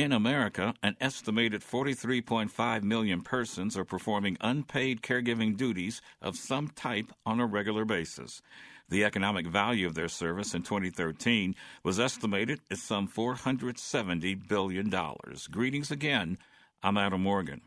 In America, an estimated 43.5 million persons are performing unpaid caregiving duties of some type on a regular basis. The economic value of their service in 2013 was estimated at some $470 billion. Greetings again. I'm Adam Morgan.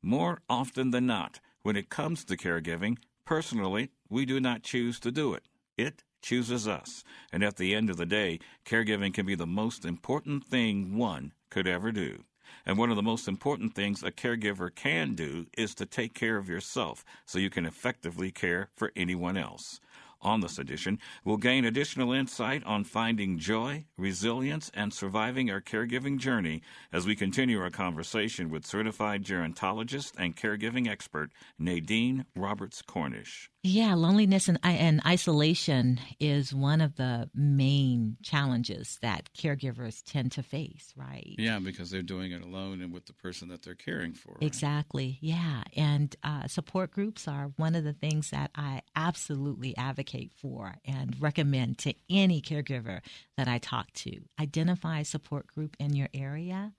More often than not, when it comes to caregiving, personally, we do not choose to do it. It chooses us. And at the end of the day, caregiving can be the most important thing one could ever do. And one of the most important things a caregiver can do is to take care of yourself so you can effectively care for anyone else. On this edition, we'll gain additional insight on finding joy, resilience, and surviving our caregiving journey as we continue our conversation with certified gerontologist and caregiving expert Nadine Roberts Cornish. Yeah, loneliness and, and isolation is one of the main challenges that caregivers tend to face, right? Yeah, because they're doing it alone and with the person that they're caring for. Right? Exactly. Yeah. And uh, support groups are one of the things that I absolutely advocate for and recommend to any caregiver that I talk to. Identify a support group in your area,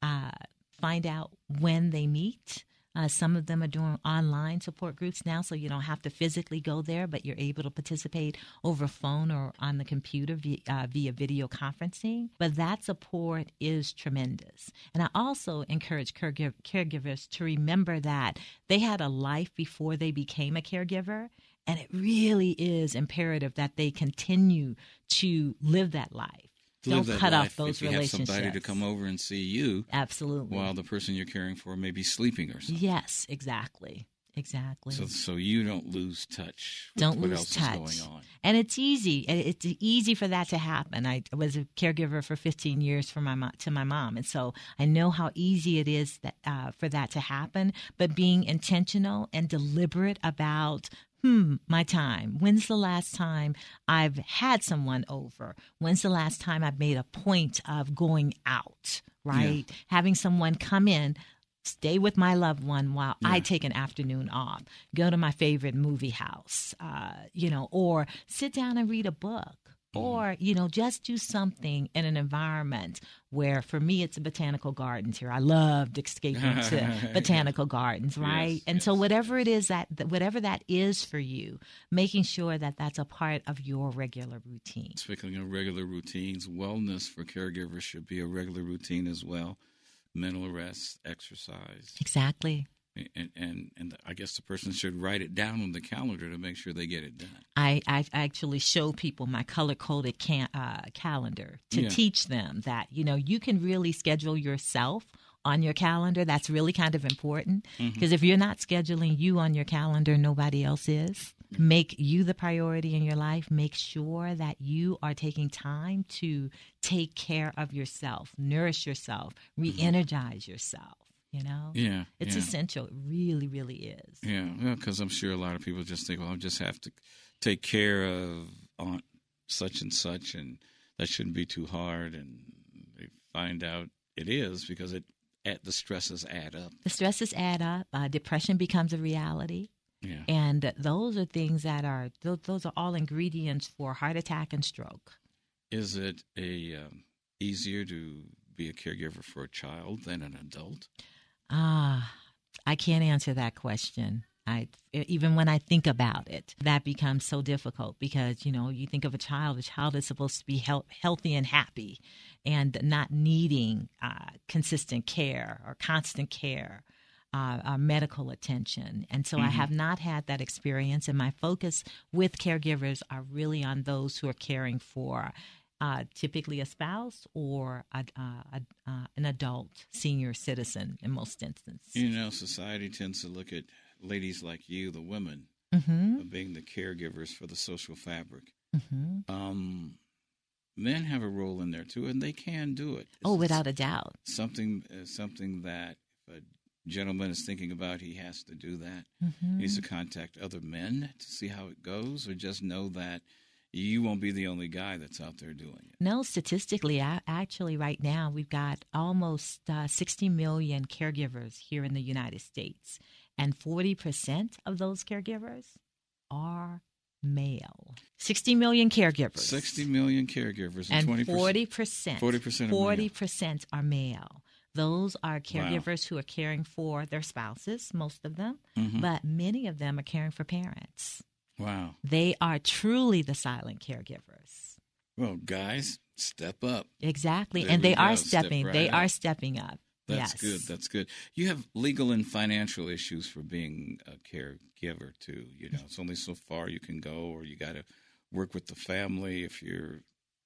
uh, find out when they meet uh, some of them are doing online support groups now, so you don't have to physically go there, but you're able to participate over phone or on the computer via, uh, via video conferencing. But that support is tremendous. And I also encourage caregiv- caregivers to remember that they had a life before they became a caregiver. And it really is imperative that they continue to live that life don't cut off those if you relationships. Have somebody to come over and see you, absolutely, while the person you're caring for may be sleeping or something. Yes, exactly. Exactly. So, so you don't lose touch. Don't lose touch. And it's easy. It's easy for that to happen. I was a caregiver for 15 years for my mom, to my mom, and so I know how easy it is that, uh, for that to happen. But being intentional and deliberate about hmm, my time. When's the last time I've had someone over? When's the last time I've made a point of going out, right? Yeah. Having someone come in, stay with my loved one while yeah. I take an afternoon off, go to my favorite movie house, uh, you know, or sit down and read a book. Mm-hmm. or you know just do something in an environment where for me it's a botanical gardens here. I loved escaping to botanical gardens right? Yes, and yes. so whatever it is that whatever that is for you making sure that that's a part of your regular routine. Speaking of regular routines wellness for caregivers should be a regular routine as well. Mental rest exercise. Exactly and, and and I guess the person should write it down on the calendar to make sure they get it done. I, I actually show people my color coded can, uh, calendar to yeah. teach them that you know you can really schedule yourself on your calendar. That's really kind of important because mm-hmm. if you're not scheduling you on your calendar, nobody else is. Make you the priority in your life. Make sure that you are taking time to take care of yourself, nourish yourself, re energize yourself you know? Yeah it's yeah. essential. It really really is. Yeah because well, i'm sure a lot of people just think well i just have to take care of aunt such and such and that shouldn't be too hard. And they find out it is because it at the stresses add up. The stresses add up. Uh, depression becomes a reality. Yeah. and those are things that are those, those are all ingredients for heart attack and stroke. Is it a um, easier to be a caregiver for a child than an adult Ah, I can't answer that question. I even when I think about it, that becomes so difficult because you know you think of a child. A child is supposed to be he- healthy and happy, and not needing uh, consistent care or constant care. Uh, medical attention. And so mm-hmm. I have not had that experience. And my focus with caregivers are really on those who are caring for uh, typically a spouse or a, uh, a, uh, an adult senior citizen in most instances. You know, society tends to look at ladies like you, the women, mm-hmm. being the caregivers for the social fabric. Mm-hmm. Um, men have a role in there too, and they can do it. Oh, without a doubt. Something, uh, something that if a gentleman is thinking about, he has to do that. Mm-hmm. He needs to contact other men to see how it goes, or just know that you won't be the only guy that's out there doing it. No, statistically, actually, right now we've got almost uh, 60 million caregivers here in the United States, and 40% of those caregivers are male. 60 million caregivers. 60 million caregivers and 20%. 40%. 40% are 40% are male. Those are caregivers who are caring for their spouses, most of them, Mhm. but many of them are caring for parents. Wow. They are truly the silent caregivers. Well, guys, step up. Exactly. There and they are go. Step stepping right they up. are stepping up. That's yes. good. That's good. You have legal and financial issues for being a caregiver too. You know, it's only so far you can go, or you got to work with the family if you're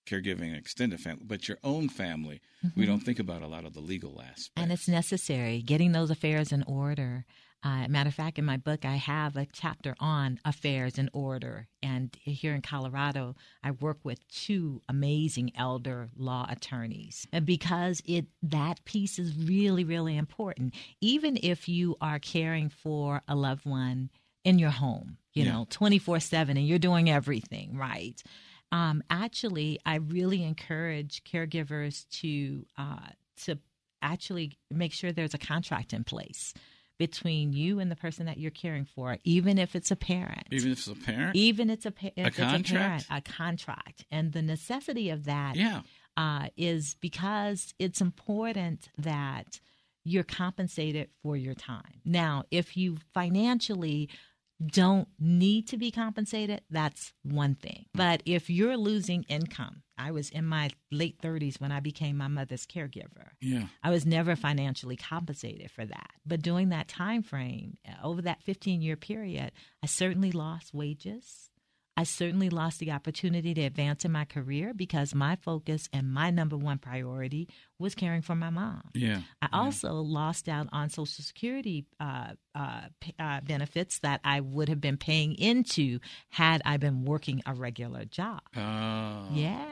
caregiving an extended family. But your own family, we don't think about a lot of the legal aspects. Mm-hmm. and it's necessary getting those affairs in order. Uh, matter of fact, in my book, I have a chapter on affairs in order. And here in Colorado, I work with two amazing elder law attorneys And because it that piece is really, really important. Even if you are caring for a loved one in your home, you Yeah. know, twenty four seven, and you're doing everything right. Um, actually, I really encourage caregivers to uh, to actually make sure there's a contract in place between you and the person that you're caring for, even if it's a parent. even if it's a parent. Even it's a, pa- if it's a parent, contract? a contract, and the necessity of that yeah. uh, is because it's important that you're compensated for your time. Now, if you financially don't need to be compensated, that's one thing. But if you're losing income, I was in my late 30s when I became my mother's caregiver. Yeah. I was never financially compensated for that. But during that time frame, uh, over that 15 year period, I certainly lost wages. I certainly lost the opportunity to advance in my career because my focus and my number one priority was caring for my mom. Yeah. I also lost out on Social Security uh, uh, p- uh, benefits that I would have been paying into had I been working a regular job. Oh. Yeah,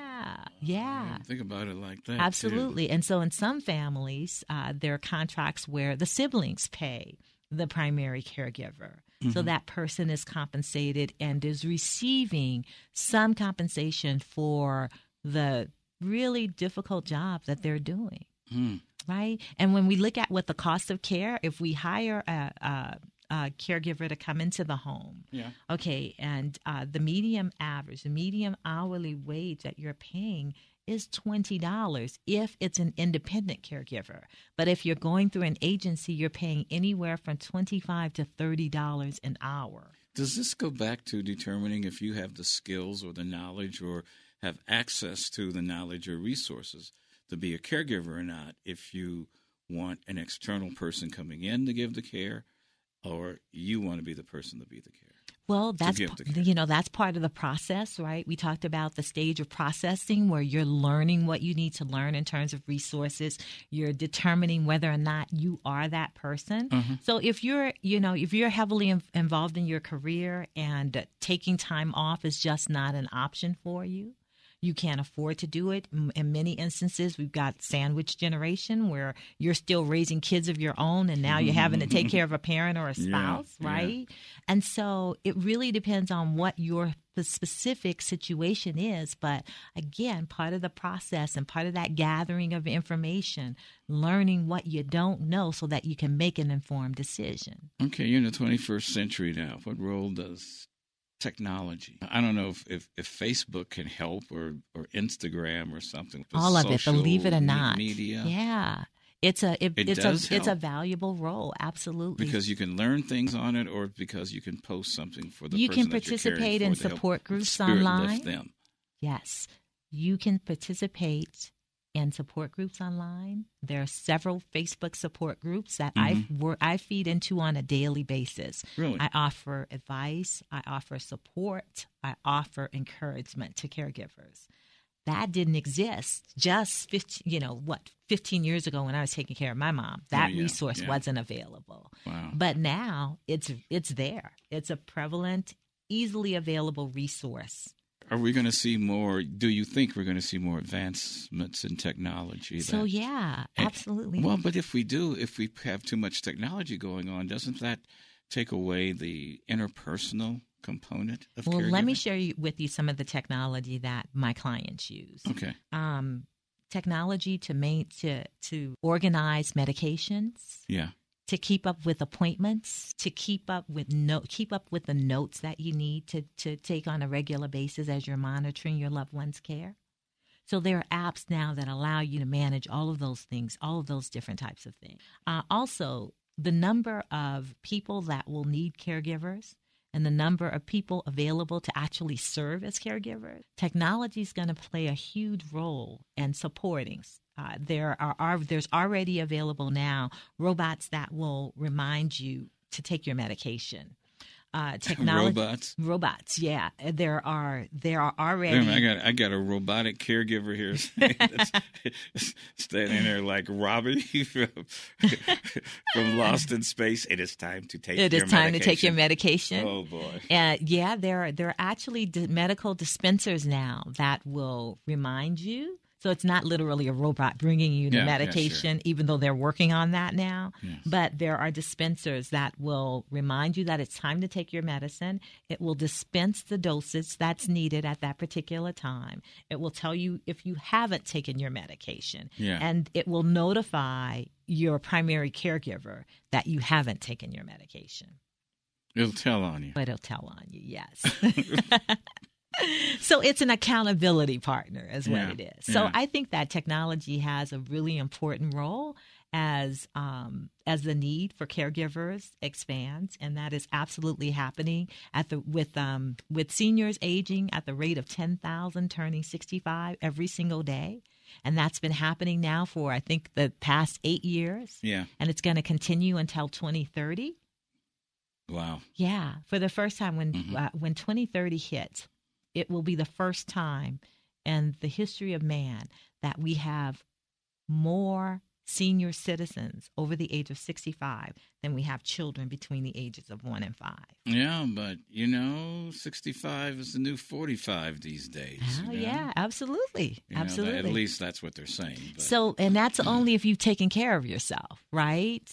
yeah. Think about it like that. too. Absolutely. And so in some families, uh, there are contracts where the siblings pay the primary caregiver. So that person is compensated and is receiving some compensation for the really difficult job that they're doing. Hmm. Right. And when we look at what the cost of care, if we hire a, a, a caregiver to come into the home, Yeah. Okay, and uh, the medium average, the medium hourly wage that you're paying is $20 if it's an independent caregiver. But if you're going through an agency, you're paying anywhere from 25 to $30 an hour. Does this go back to determining if you have the skills or the knowledge or have access to the knowledge or resources to be a caregiver or not? If you want an external person coming in to give the care, or you want to be the person to be the care? Well, that's give the p- care. you know that's part of the process, right? We talked about the stage of processing where you're learning what you need to learn in terms of resources. You're determining whether or not you are that person. Mm-hmm. So if you're, you know, if you're heavily in- involved in your career and taking time off is just not an option for you, you can't afford to do it. In many instances, we've got sandwich generation where you're still raising kids of your own and now you're having to take care of a parent or a spouse, yeah. right? And so it really depends on what your the specific situation is. But again, part of the process and part of that gathering of information, learning what you don't know so that you can make an informed decision. Okay, you're in the 21st century now. What role does technology? I don't know if, if, if Facebook can help or, or Instagram or something. All of it, believe it or not. Media. Yeah. It's a it, It it's does a it's a valuable role, absolutely. Because you can learn things on it, or because you can post something for the You can that you're caring participate in support groups online. Yes, you can participate in support groups online. There are several Facebook support groups that I mm-hmm. work, I feed into on a daily basis. Really? I offer advice, I offer support, I offer encouragement to caregivers. That didn't exist just 15, you know, what, 15 years ago when I was taking care of my mom. Oh, that yeah, resource yeah. wasn't available. Wow. But now it's it's there. It's a prevalent, easily available resource. Are we going to see more? Do you think we're going to see more advancements in technology? So that- yeah, And- absolutely. Well, but if we do, if we have too much technology going on, doesn't that take away the interpersonal component of well, let me share you, with you some of the technology that my clients use. Okay. Um, technology to make to to organize medications, Yeah. To keep up with appointments, to keep up with note, keep up with the notes that you need to to take on a regular basis as you're monitoring your loved one's care. So there are apps now that allow you to manage all of those things, all of those different types of things. Uh, also, the number of people that will need caregivers and the number of people available to actually serve as caregivers, technology is going to play a huge role in supporting. Uh, there are, are there's already available now robots that will remind you to take your medication uh, technology robots. Robots, yeah. There are there are already. I got I got a robotic caregiver here standing there like Robbie from, from Lost in Space. It is time to take. It is time medication. to take your medication. Oh boy. Uh, yeah, there are there are actually medical dispensers now that will remind you so it's not literally a robot bringing you the yeah, medication, yeah, sure. even though they're working on that now. Yes. But there are dispensers that will remind you that it's time to take your medicine. It will dispense the dosage that's needed at that particular time. It will tell you if you haven't taken your medication. Yeah. And it will notify your primary caregiver that you haven't taken your medication. It'll tell on you. But it'll tell on you, yes. so it's an accountability partner is what yeah, it is so yeah. i think that technology has a really important role as um, as the need for caregivers expands and that is absolutely happening at the with um, with seniors aging at the rate of 10,000 turning 65 every single day and that's been happening now for i think the past 8 years yeah and it's going to continue until 2030 Wow. Yeah, for the first time when mm-hmm. uh, when 2030 hits, it will be the first time in the history of man that we have more senior citizens over the age of 65 than we have children between the ages of 1 and 5. Yeah, but you know, 65 is the new 45 these days. Oh, you know? yeah, absolutely. You absolutely. Know, at least that's what they're saying. But. So, and that's only if you've taken care of yourself, right?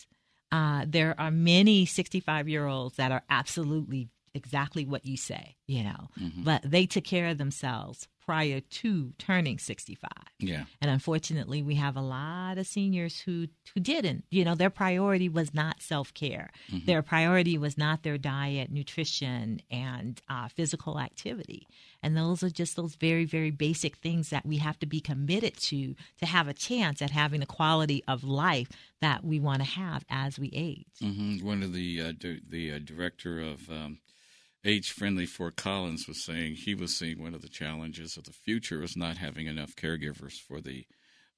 Uh, there are many 65 year olds that are absolutely exactly what you say, you know, mm-hmm. but they took care of themselves prior to turning 65. Yeah. And unfortunately, we have a lot of seniors who who didn't. You know, their priority was not self-care. Mm-hmm. Their priority was not their diet, nutrition, and uh, physical activity. And those are just those very, very basic things that we have to be committed to to have a chance at having the quality of life that we want to have as we age. Mm-hmm. One of the uh, di- the uh, director of um, Age Friendly Fort Collins was saying he was seeing one of the challenges of the future is not having enough caregivers for the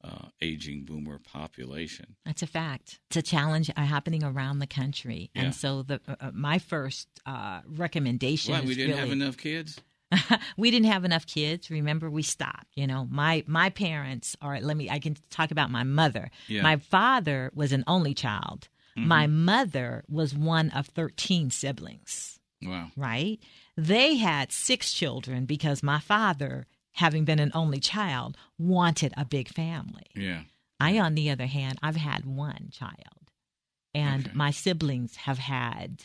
uh, aging boomer population. That's a fact. It's a challenge uh, happening around the country, yeah. and so the uh, uh my first uh, recommendation. Why we didn't really, have enough kids? we didn't have enough kids. Remember, we stopped. You know, my my parents are. Let me. I can talk about my mother. Yeah. My father was an only child. Mm-hmm. My mother was one of thirteen siblings. Wow. Right? They had six children because my father, having been an only child, wanted a big family. Yeah. I, on the other hand, I've had one child. And okay. my siblings have had,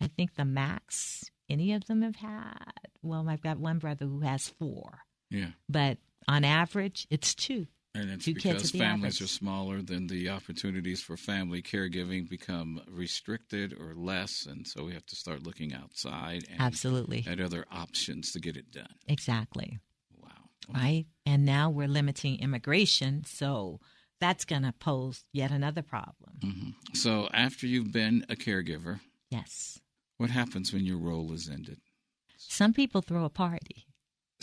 I think the max any of them have had. Well, I've got one brother who has four. Yeah. But on average, it's two. And it's Two because families are smaller, then the opportunities for family caregiving become restricted or less, and so we have to start looking outside and Absolutely. at other options to get it done. Exactly. Wow. Right? And now we're limiting immigration, so that's going to pose yet another problem. Mm-hmm. So after you've been a caregiver, yes. What happens when your role is ended? Some people throw a party.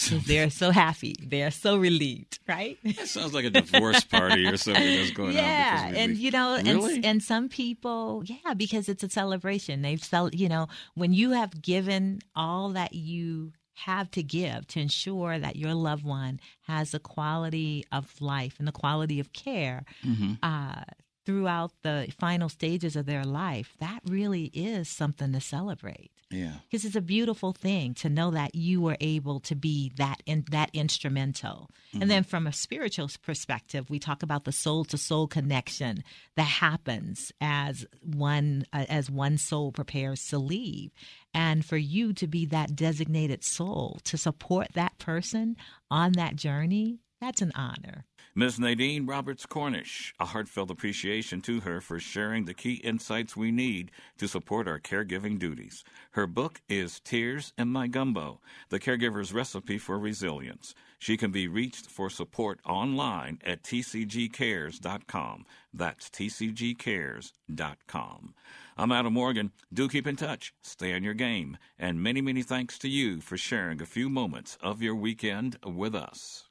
they're so happy. They're so relieved, right? That sounds like a divorce party or something that's going yeah, on. Yeah, and you know, really? and, and some people, yeah, because it's a celebration. They've cel- you know, when you have given all that you have to give to ensure that your loved one has the quality of life and the quality of care mm-hmm. uh, throughout the final stages of their life, that really is something to celebrate. Yeah. Because it's a beautiful thing to know that you were able to be that in, that instrumental. Mm-hmm. And then from a spiritual perspective, we talk about the soul to soul connection that happens as one uh, as one soul prepares to leave. And for you to be that designated soul to support that person on that journey, that's an honor. Ms. Nadine Roberts Cornish, a heartfelt appreciation to her for sharing the key insights we need to support our caregiving duties. Her book is Tears in My Gumbo The Caregiver's Recipe for Resilience. She can be reached for support online at tcgcares.com. That's tcgcares.com. I'm Adam Morgan. Do keep in touch, stay on your game, and many, many thanks to you for sharing a few moments of your weekend with us.